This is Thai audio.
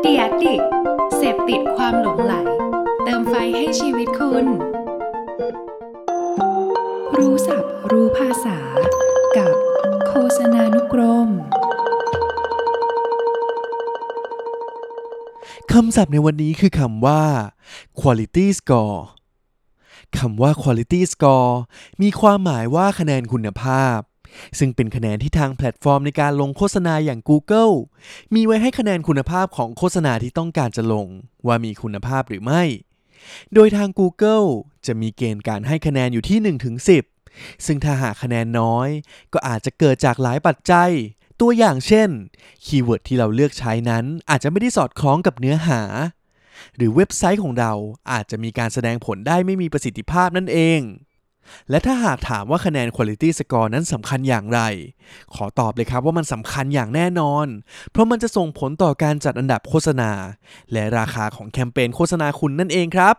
เดียดิกเสพติดความหลงไหล เติมไฟให้ชีวิตคุณ รู้ศัพท์รู้ภาษา กับโฆษณานุกรมคำศัพท์ในวันนี้คือคำว่า quality score คำว่า quality score มีความหมายว่าคะแนนคุณภาพ ซึ่งเป็นคะแนนที่ทางแพลตฟอร์มในการลงโฆษณาอย่าง Google มีไว้ให้คะแนนคุณภาพของโฆษณาที่ต้องการจะลง ว่ามีคุณภาพหรือไม่ โดยทาง Google จะมีเกณฑ์การให้คะแนนอยู่ที่ 1-10 ซึ่งถ้าหากคะแนนน้อย ก็อาจจะเกิดจากหลายปัจจัย ตัวอย่างเช่น keyword ที่เราเลือกใช้นั้นอาจจะไม่ได้สอดคล้องกับเนื้อหา หรือเว็บไซต์ของเราอาจจะมีการแสดงผลได้ไม่มีประสิทธิภาพนั่นเอง และถ้าหากถามว่าคะแนน Quality Score นั้นสำคัญอย่างไร ขอตอบเลยครับว่ามันสำคัญอย่างแน่นอน เพราะมันจะส่งผลต่อการจัดอันดับโฆษณา และราคาของแคมเปญโฆษณาคุณนั่นเองครับ